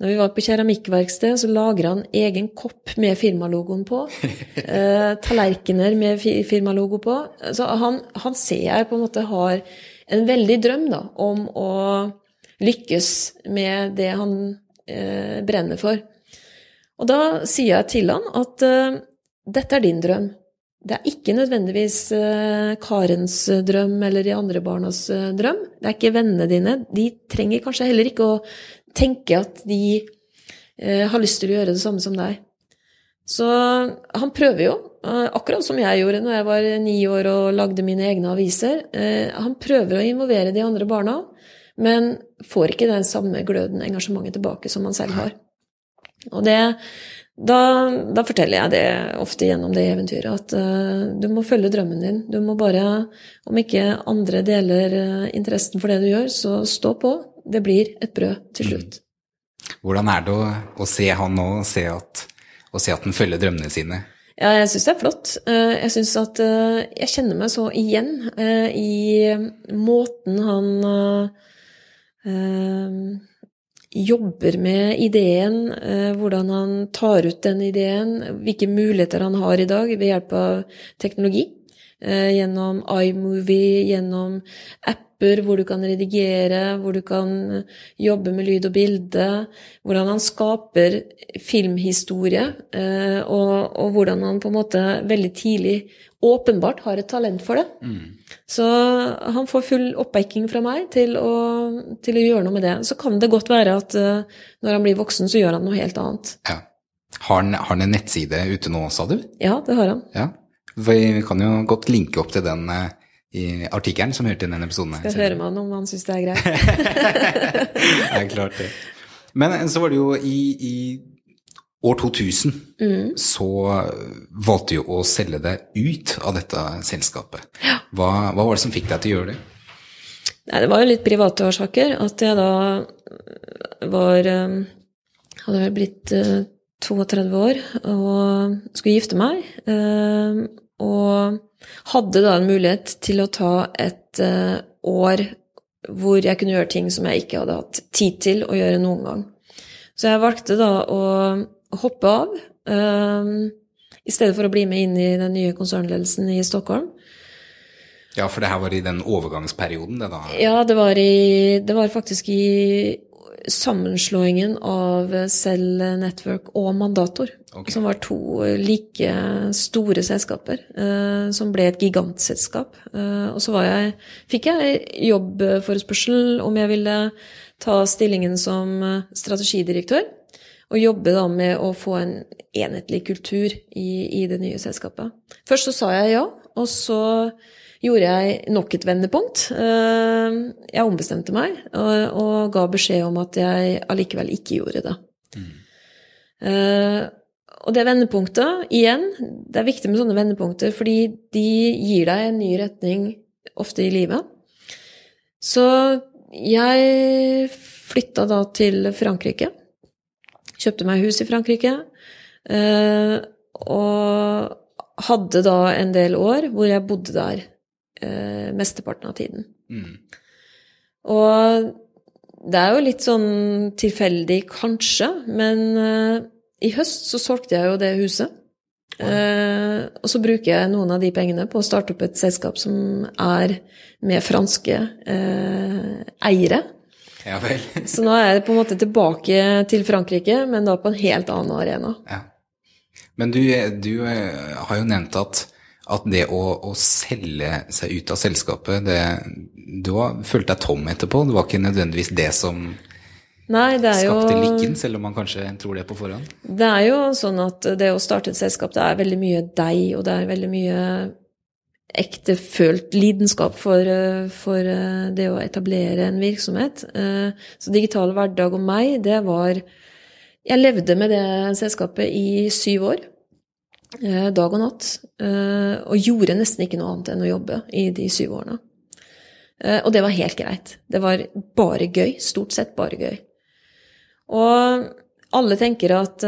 Når vi var på keramikkverksted, så lagra han egen kopp med firmalogoen på. [LAUGHS] Eh, tallerkener med firmalogo på. Så han, han, ser jeg på en måte har en veldig drøm da, om å lykkes med det han eh, brenner for. Og da sier jeg til han at eh, dette er din drøm. Det er ikke nødvendigvis eh, Karens drøm eller de andre barnas eh, drøm. Det er ikke vennene dine. De trenger kanskje heller ikke å tenker at de eh, har lyst til å gjøre det samme som deg. Så han prøver jo, eh, akkurat som jeg gjorde når jeg var ni år og lagde mine egne aviser. Eh, han prøver å involvere de andre barna, men får ikke den samme gløden, engasjementet tilbake som han selv har. Og det, da, da, forteller jeg det ofte gjennom det eventyret, at uh, du må følge drømmen din. Du må bare, om ikke andre deler uh, interessen for det du gjør, så stå på. Det blir et brød til mm. slutt. Hvordan er det å, å se han nå, og se at, og se at han følger drømmene sine? Ja, jeg syns det er flott. Uh, jeg syns at jeg kjenner meg så igjen i måten han jobber med ideen, eh, hvordan han tar ut den ideen, hvilke muligheter han har i dag ved hjelp av teknologi. Eh, gjennom iMovie, gjennom apper hvor du kan redigere, hvor du kan jobbe med lyd og bilde. Hvordan han skaper filmhistorie, eh, og, og hvordan han på en måte veldig tidlig åpenbart har et talent for det. Mm. Så han får full oppbacking fra meg til å, til å, gjøre noe med det. Så kan det godt være at uh, når han blir voksen, så gjør han noe helt annet. Ja. Har han, har han en nettside ute nå, sa du? Ja, det har han. Ja. Vi kan jo godt linke opp til den uh, i artikkelen som hørte inn denne episoden. Skal høre med han om han syns det er greit. [LAUGHS] det er klart det. Men så var det jo i, i år 2000 mm. så valgte du å selge deg ut av dette selskapet. Hva, hva, var det som fikk deg til å gjøre det? Nei, det var jo litt private årsaker. At jeg da var um, Hadde vel blitt 32 uh, år og skulle gifte meg. Og hadde da en mulighet til å ta et uh, år hvor jeg kunne gjøre ting som jeg ikke hadde hatt tid til å gjøre noen gang. Så jeg valgte da å hoppe av. Um, I stedet for å bli med inn i den nye konsernledelsen i Stockholm. Ja, for det her var i den overgangsperioden, det da? Ja, det var, i, det var faktisk i sammenslåingen av Cell Network og Mandator. Okay. Som var to like store selskaper, uh, som ble et gigantselskap. Uh, og så jeg, fikk jeg jobbforespørsel om jeg ville ta stillingen som strategidirektør. Og jobbe da med å få en enhetlig kultur i, i, det nye selskapet. Først så sa jeg ja, og så gjorde jeg nok et vendepunkt. Eh, jeg ombestemte meg og, ga beskjed om at jeg allikevel ikke gjorde det. Mm. Og det vendepunktet, igjen, det er viktig med sånne vendepunkter, fordi de gir deg en ny retning ofte i livet. Så jeg flytta da til Frankrike Kjøpte meg hus i Frankrike. Eh, og hadde da en del år hvor jeg bodde der eh, mesteparten av tiden. Mm. Og det er jo litt sånn tilfeldig, kanskje, men eh, i høst så solgte jeg jo det huset. Eh, og så bruker jeg noen av de pengene på å starte opp et selskap som er med franske eh, eiere. Ja vel. [LAUGHS] så nå er jeg på en måte tilbake til Frankrike, men da på en helt annen arena. Ja. Men du, du eh, har jo nevnt at, at det å, å, selge seg ut av selskapet, det, du har følt deg tom etterpå. Det var ikke nødvendigvis det som Nei, det skapte jo, lykken, selv om man kanskje tror det på forhånd? Det er jo sånn at det å starte et selskap, det er veldig mye deg, og det er veldig mye ektefølt lidenskap for, eh, for, eh, det å etablere en virksomhet. Eh, så Digital hverdag og meg, det var Jeg levde med det selskapet i syv år. Dag og natt. Og gjorde nesten ikke noe annet enn å jobbe i de syv årene. Og det var helt greit. Det var bare gøy. Stort sett bare gøy. Og alle tenker at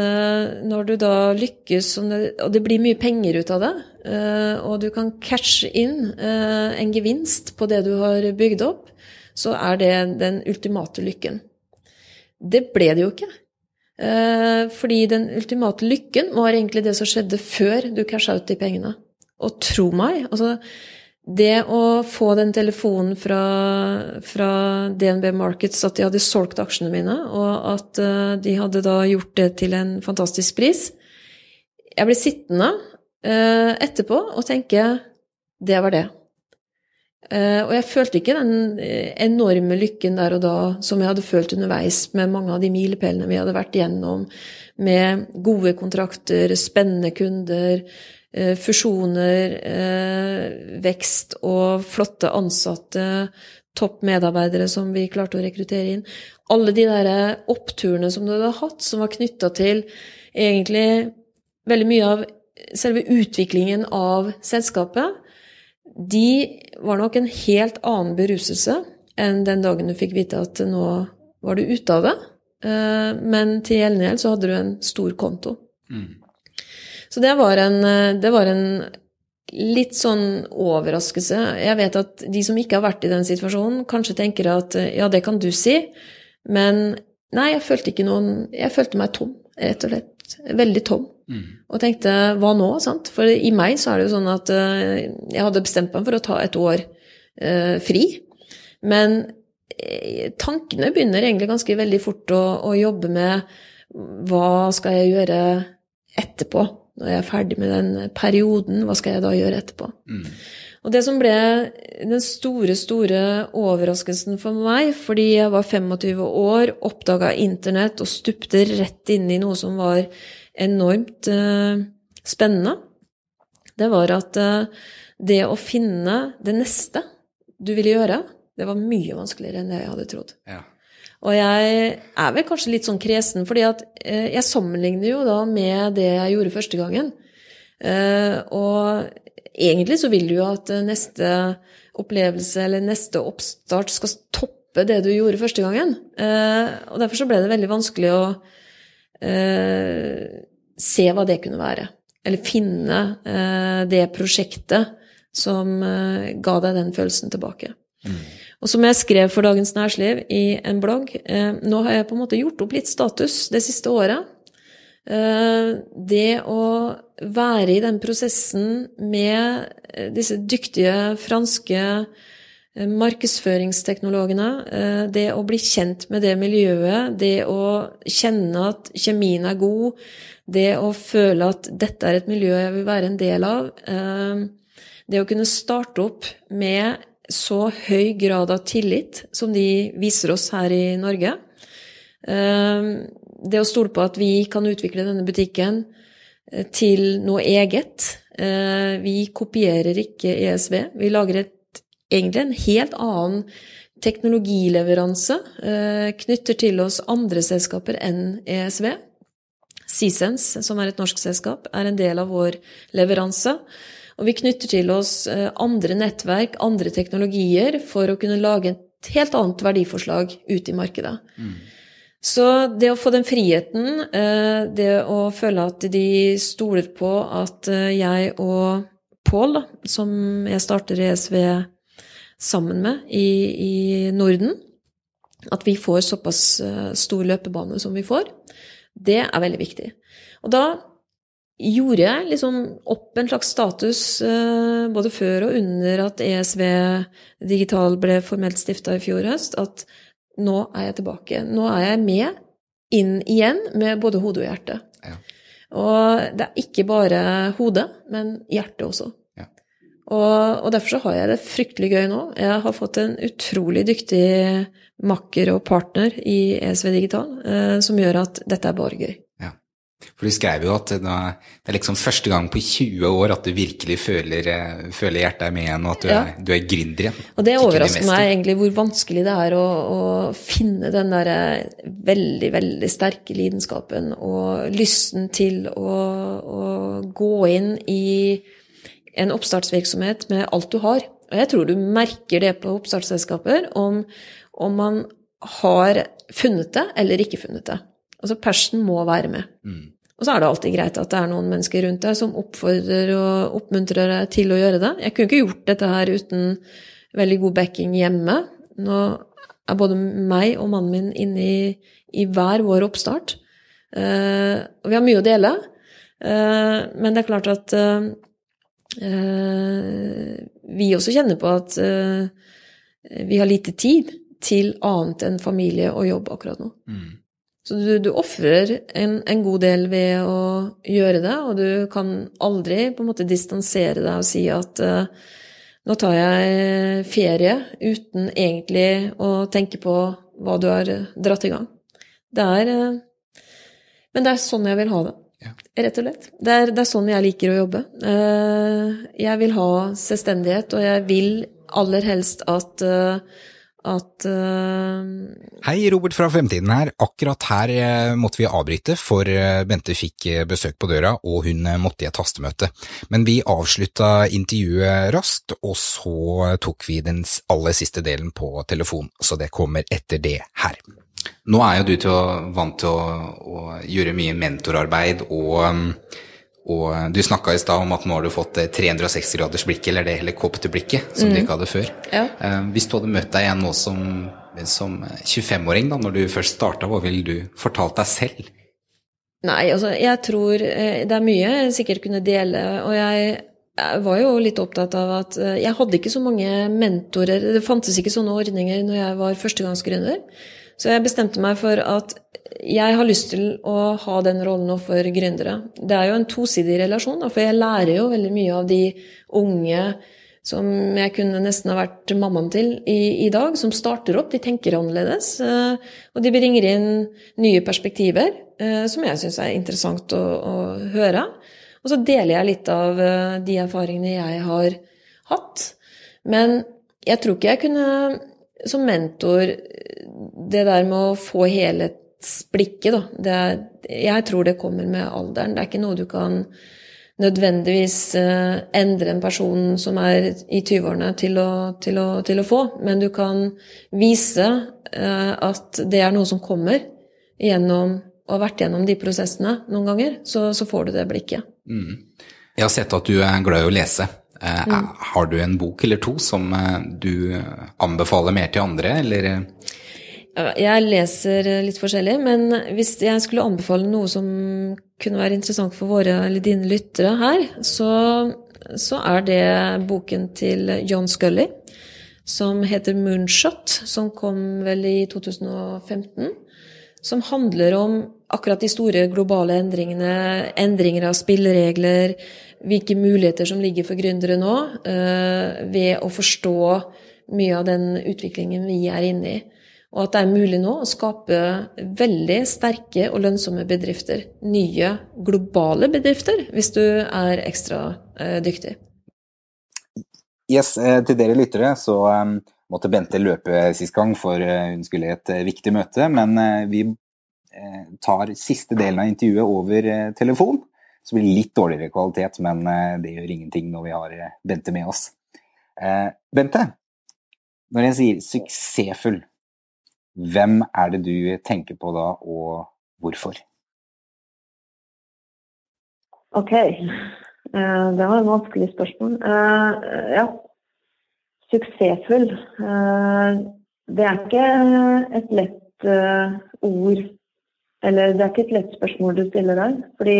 når du da lykkes, og det blir mye penger ut av det, Eh, og du kan cashe inn eh, en gevinst på det du har bygd opp, så er det den ultimate lykken. Det ble det jo ikke. Eh, fordi den ultimate lykken var egentlig det som skjedde før du casha ut de pengene. Og tro meg, altså det å få den telefonen fra, fra, DNB Markets at de hadde solgt aksjene mine, og at de hadde da gjort det til en fantastisk pris Jeg ble sittende Eh, etterpå og tenke det var det. Eh, og jeg følte ikke den eh, enorme lykken der og da som jeg hadde følt underveis med mange av de milepælene vi hadde vært gjennom, med gode kontrakter, spennende kunder, fusjoner, vekst og flotte ansatte topp medarbeidere som vi klarte å rekruttere inn. Alle de der oppturene som du hadde hatt, som var knytta til egentlig veldig mye av selve utviklingen av selskapet, de var nok en helt annen beruselse enn den dagen du fikk vite at nå var du ute av det. Eh, men til gjeldende så hadde du en stor konto. Mm. Så det var, en, det var en litt sånn overraskelse. Jeg vet at de som ikke har vært i den situasjonen, kanskje tenker at ja, det kan du si, men nei, jeg følte ikke noen Jeg følte meg tom, rett og slett. Veldig tom. Mm. Og tenkte hva nå, sant? For i meg så er det jo sånn at uh, jeg hadde bestemt meg for å ta et år uh, fri. Men uh, tankene begynner egentlig ganske veldig fort å, å jobbe med hva skal jeg gjøre etterpå? Når jeg er ferdig med den perioden, hva skal jeg da gjøre etterpå? Mm. Og det som ble den store, store overraskelsen for meg, fordi jeg var 25 år, oppdaga internett og stupte rett inn i noe som var enormt uh, spennende, det var at uh, det å finne det neste du ville gjøre, det var mye vanskeligere enn det jeg hadde trodd. Ja. Og jeg er vel kanskje litt sånn kresen, fordi at uh, jeg sammenligner jo da med det jeg gjorde første gangen. og egentlig så vil du jo at neste opplevelse eller neste oppstart skal toppe det du gjorde første gangen. og derfor så ble det veldig vanskelig å eh, se hva det kunne være. Eller finne eh, det prosjektet som eh, ga deg den følelsen tilbake. Mm. Og som jeg skrev for Dagens Nærsliv i en blogg, eh, nå har jeg på en måte gjort opp litt status det siste året. Eh, det å være i den prosessen med eh, disse dyktige franske markedsføringsteknologene, eh, det å bli kjent med det miljøet, det å kjenne at kjemien er god, det å føle at dette er et miljø jeg vil være en del av, eh, det å kunne starte opp med så høy grad av tillit som de viser oss her i Norge, det å stole på at vi kan utvikle denne butikken til noe eget. Vi kopierer ikke ESV. Vi lager et egentlig en helt annen teknologileveranse eh, knytter til oss andre selskaper enn ESV. Seasons, som er et norsk selskap, er en del av vår leveranse. Og vi knytter til oss eh, andre nettverk, andre teknologier, for å kunne lage et helt annet verdiforslag ut i markedet. Mm. Så det å få den friheten, eh, det å føle at de stoler på at jeg og Pål, som jeg starter ESV sammen med i, i Norden. At vi får såpass eh, stor løpebane som vi får. Det er veldig viktig. Og da gjorde jeg liksom opp en slags status eh, både før og under at ESV Digital ble formelt stifta i fjor høst, at nå er jeg tilbake. Nå er jeg med inn igjen med både hode og hjerte. Ja. Og det er ikke bare hodet, men hjertet også. Og, og, derfor så har jeg det fryktelig gøy nå. Jeg har fått en utrolig dyktig makker og partner i ESV Digital, eh, som gjør at dette er bare gøy. Ja. For du skrev jo at det er liksom første gang på 20 år at du virkelig føler, eh, føler hjertet er med igjen, og at du, ja. er, du er gründer igjen. Og det overrasker meg egentlig hvor vanskelig det er å, å finne den derre veldig, veldig sterke lidenskapen og lysten til å, å gå inn i en oppstartsvirksomhet med alt du har. Og jeg tror du merker det på oppstartsselskaper om, om man har funnet det eller ikke funnet det. Altså persen må være med. Mm. Og så er det alltid greit at det er noen mennesker rundt deg som oppfordrer og oppmuntrer deg til å gjøre det. Jeg kunne ikke gjort dette her uten veldig god backing hjemme. Nå er både meg og mannen min inne i, i hver vår oppstart. Uh, og vi har mye å dele. Uh, men det er klart at uh, vi også kjenner på at eh, vi har lite tid til annet enn familie og jobb akkurat nå. Mm. Så du, du ofrer en, en, god del ved å gjøre det, og du kan aldri på en måte distansere deg og si at uh, nå tar jeg ferie uten egentlig å tenke på hva du har dratt i gang. Det er uh, Men det er sånn jeg vil ha det. Rett og slett. Det er, det er, sånn jeg liker å jobbe. Eh, jeg vil ha selvstendighet, og jeg vil aller helst at, eh, at uh... Hei, Robert fra Fremtiden her. Akkurat her måtte vi avbryte, for Bente fikk besøk på døra, og hun måtte i et hastemøte. Men vi avslutta intervjuet raskt, og så tok vi den aller siste delen på telefon, så det kommer etter det her. Nå er jo du til å, vant til å, å, gjøre mye mentorarbeid og um, og du snakka i stad om at nå har du fått 360-gradersblikket, eller det helikopterblikket, som mm. du ikke hadde før. Ja. Eh, hvis du hadde møtt deg igjen nå som, som 25-åring, da, når du først starta, hva ville du fortalt deg selv? Nei, altså, jeg tror eh, det er mye jeg sikkert kunne dele, og jeg jeg var jo litt opptatt av at eh, jeg hadde ikke så mange mentorer. Det fantes ikke sånne ordninger når jeg var førstegangsgründer. Så jeg bestemte meg for at jeg har lyst til å ha den rollen nå for gründere. Det er jo en tosidig relasjon, for jeg lærer jo veldig mye av de unge som jeg kunne nesten ha vært mammaen til i, i, dag, som starter opp. De tenker annerledes. Eh, og de bringer inn nye perspektiver eh, som jeg syns er interessant å, å, høre. Og så deler jeg litt av eh, de erfaringene jeg har hatt. Men jeg tror ikke jeg kunne som mentor Det der med å få helhetsblikket, da er, Jeg tror det kommer med alderen. Det er ikke noe du kan nødvendigvis uh, endre en person som er i 20-årene, til, til, til, å få. Men du kan vise uh, at det er noe som kommer gjennom og har vært gjennom de prosessene noen ganger. Så, så får du det blikket. Mm. Jeg har sett at du er glad i å lese. Eh, mm. Har du en bok eller to som eh, du anbefaler mer til andre, eller? Jeg leser litt forskjellig, men hvis jeg skulle anbefale noe som kunne være interessant for våre eller dine lyttere her, så, så er det boken til John Scully som heter Moonshot, som kom vel i 2015. Som handler om akkurat de store globale endringene, endringer av spilleregler, hvilke muligheter som ligger for gründere nå, eh, ved å forstå mye av den utviklingen vi er inne i. Og at det er mulig nå å skape veldig sterke og lønnsomme bedrifter. Nye globale bedrifter, hvis du er ekstra eh, dyktig. Yes, eh, til dere lyttere så måtte Bente løpe sist gang, for hun skulle i et viktig møte. Men vi tar siste delen av intervjuet over telefon. Så blir det litt dårligere kvalitet, men eh, det gjør ingenting når vi har eh, Bente med oss. Eh, Bente, når jeg sier suksessfull, hvem er det du tenker på da, og hvorfor? Ok, det var et vanskelig spørsmål. Ja, suksessfull. Det er ikke et lett ord, eller det er ikke et lett spørsmål du stiller der. Fordi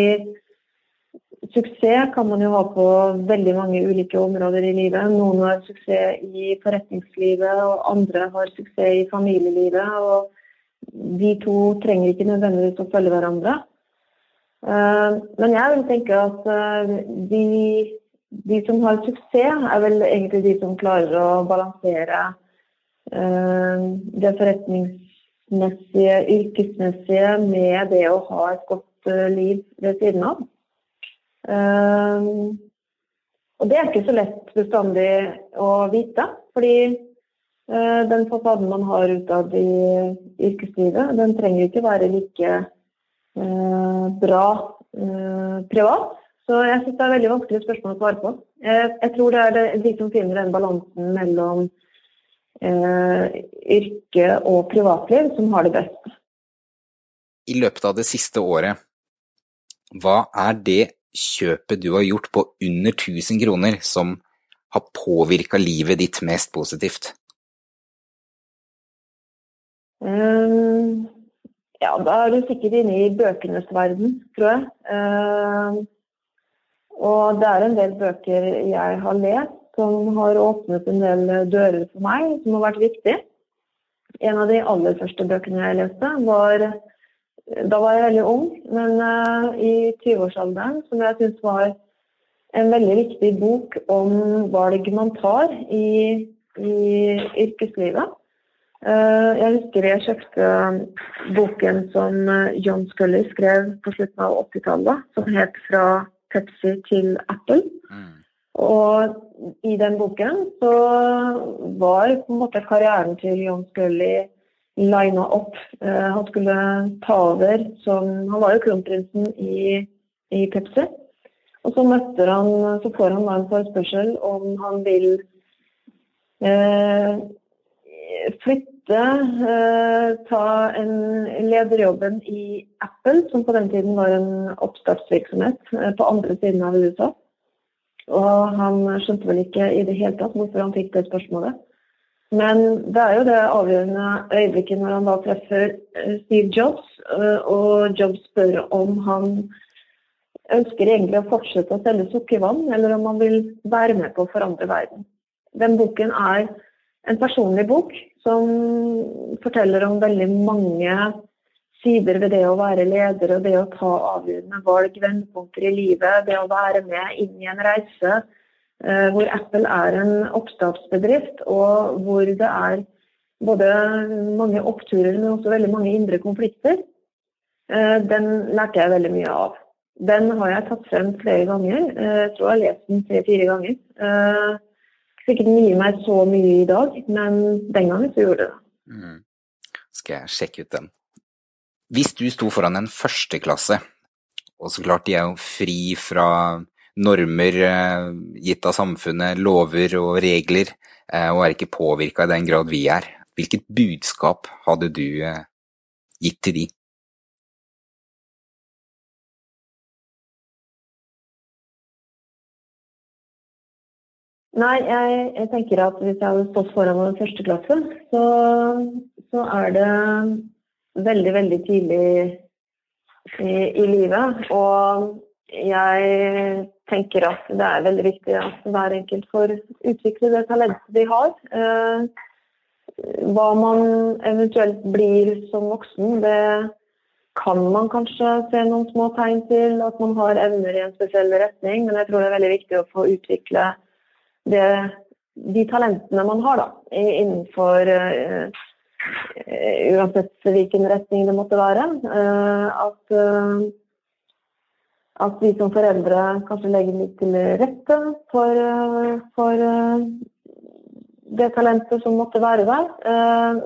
Suksess kan man jo ha på veldig mange ulike områder i livet. Noen har suksess i forretningslivet, og andre har suksess i familielivet. Og de to trenger ikke nødvendigvis å følge hverandre. Eh, men jeg vil tenke at eh, de, de som har suksess, er vel egentlig de som klarer å balansere eh, det forretningsmessige, yrkesmessige med det å ha et godt liv ved siden av. Um, og det er ikke så lett bestandig å vite. Fordi uh, den fasaden man har utad i yrkeslivet, den trenger ikke være like uh, bra uh, privat. Så jeg syns det er veldig vanskelig spørsmål å svare på. Jeg, jeg tror det er de som finner den balansen mellom yrke og privatliv, som har det best. I løpet av det siste året, hva er det kjøpet du har gjort på under 1000 kroner som har påvirka livet ditt mest positivt? Um, ja, da er du sikkert inne i bøkenes verden, tror jeg. Um, og det er en del bøker jeg har lest som har åpnet en del dører for meg, som har vært viktig. En av de aller første bøkene jeg leste, var da var jeg veldig ung, men uh, i 20-årsalderen, som jeg syns var en veldig viktig bok om valg man tar i, i yrkeslivet. Uh, jeg husker jeg kjøpte boken som eh, John Scully skrev på slutten av 80-tallet, som het 'Fra Pepsi til Apple'. Mm. Og i den boken så var på en måte karrieren til John Scully lina opp. Uh, han skulle ta over som Han var jo kronprinsen i, i, Pepsi. Og så møtte han Så får han en forespørsel om han vil eh, flytte, eh, ta en lederjobben i Apple, som på den tiden var en oppstartsvirksomhet på andre siden av USA. Og han skjønte vel ikke i det hele tatt hvorfor han fikk det spørsmålet. Men det er jo det avgjørende øyeblikket når han da treffer eh, Steve Jobs, eh, og Jobs spør om han ønsker egentlig å fortsette å selge sukkervann, eller om han vil være med på å forandre verden. Den boken er en personlig bok som forteller om veldig mange sider ved det å være leder og det å ta avgjørende valg, vendepunkter i livet, det å være med inn i en reise hvor Apple er en oppstartsbedrift, og hvor det er både mange oppturer, men også veldig mange indre konflikter. Eh, den lærte jeg veldig mye av. Den har jeg tatt frem flere ganger. Eh, jeg tror jeg har lest den tre-fire ganger. Sikkert den gir meg så mye i dag, men den gangen så gjorde det det. Mm. Skal jeg sjekke ut den? Hvis du sto foran en førsteklasse, og så klart de er jo fri fra normer eh, gitt av samfunnet, lover og regler, eh, og er ikke påvirka i den grad vi er, hvilket budskap hadde du eh, gitt til de? Nei, jeg, jeg, tenker at hvis jeg hadde stått foran en førsteklasse, så, så er det veldig, veldig tidlig i, i, livet. Og jeg tenker at det er veldig viktig at hver enkelt får utvikle det talentet de har. Eh, hva man eventuelt blir som voksen, det kan man kanskje se noen små tegn til at man har evner i en spesiell retning, men jeg tror det er veldig viktig å få utvikle det, de talentene man har da, innenfor uh, Eh, uansett hvilken retning det måtte være. Eh, at, eh, at vi som foreldre kanskje legger litt til rette for, for det talentet som måtte være der,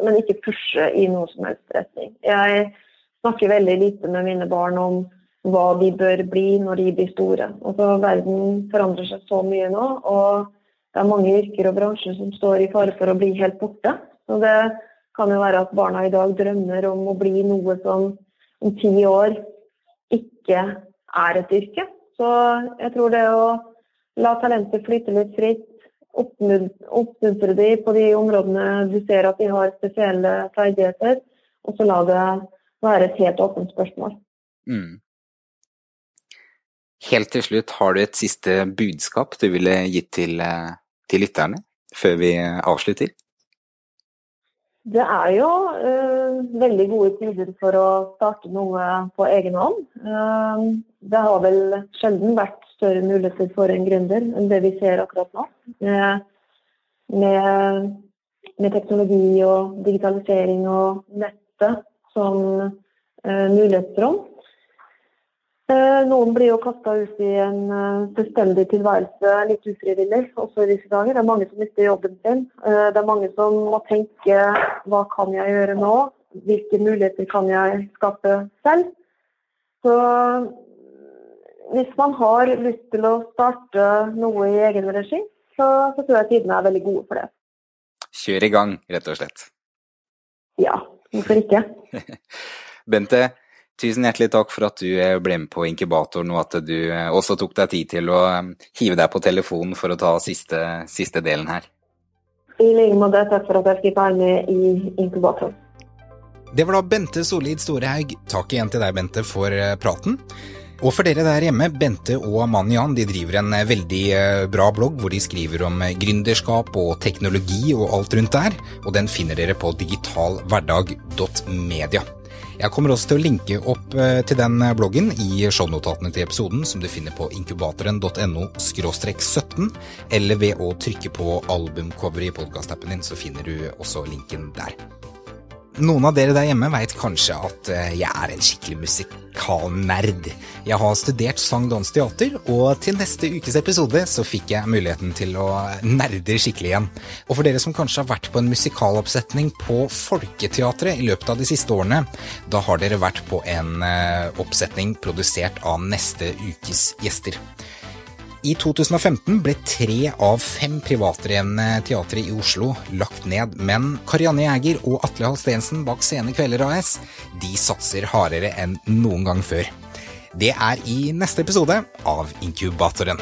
men ikke pushe i noe som helst retning. Jeg snakker veldig lite med mine barn om hva de bør bli når de blir store. Altså, verden forandrer seg så mye nå, og det er mange yrker og bransjer som står i fare for å bli helt borte. Så det kan jo være at barna i dag drømmer om å bli noe som om ti år ikke er et yrke. Så jeg tror det å la talentet flyte litt fritt, oppmuntre de på de områdene du ser at de har spesielle ferdigheter, og så la det være et helt åpent spørsmål. Mm. Helt til slutt, har du et siste budskap du ville gitt til, eh, til lytterne før vi avslutter? Det er jo uh, veldig gode tider for å starte noe på egen hånd. Uh, det har vel sjelden vært større muligheter for en gründer enn det vi ser akkurat nå. Med, med, med teknologi og digitalisering og nettet som uh, mulighetsrom. Eh, noen blir jo kasta ut i en eh, tilværelse litt ufrivillig, også i disse dager. Det er mange som mister jobben sin. Eh, det er mange som må tenke hva kan jeg gjøre nå? Hvilke muligheter kan jeg skape selv? Så hvis man har lyst til å starte noe i egen regi, så, så tror jeg tidene er veldig gode for det. Kjør i gang, rett og slett. Ja, hvorfor ikke? [LAUGHS] Bente, Tusen hjertelig takk for at du eh, ble med på inkubatoren, og at du eh, også tok deg tid til å eh, hive deg på telefonen for å ta siste, siste delen her. I like måte. Takk for at jeg fikk være med i inkubatoren. Det var da Bente Solid Storehaug. Takk igjen til deg, Bente, for praten. Og for dere der hjemme, Bente og Manjan de driver en veldig bra blogg hvor de skriver om gründerskap og teknologi og alt rundt der, og den finner dere på digitalhverdag.media. Jeg kommer også til å linke opp eh, til den bloggen i shownotatene til episoden, som du finner på inkubatoren.no 17, eller ved å trykke på albumcoveret i podkastappen din, så finner du også linken der. Noen av dere der hjemme veit kanskje at eh, jeg er en skikkelig musikalnerd. Jeg har studert sang, dans, teater, og til neste ukes episode så fikk jeg muligheten til å nerde skikkelig igjen. Og for dere som kanskje har vært på en musikaloppsetning på Folketeatret i løpet av de siste årene, da har dere vært på en eh, oppsetning produsert av neste ukes gjester. I 2015 ble tre av fem privatdrevne teatre i Oslo lagt ned, men Karianne Jæger og Atle Halstensen bak Sene Kvelder AS de satser hardere enn noen gang før. Det er i neste episode av Inkubatoren.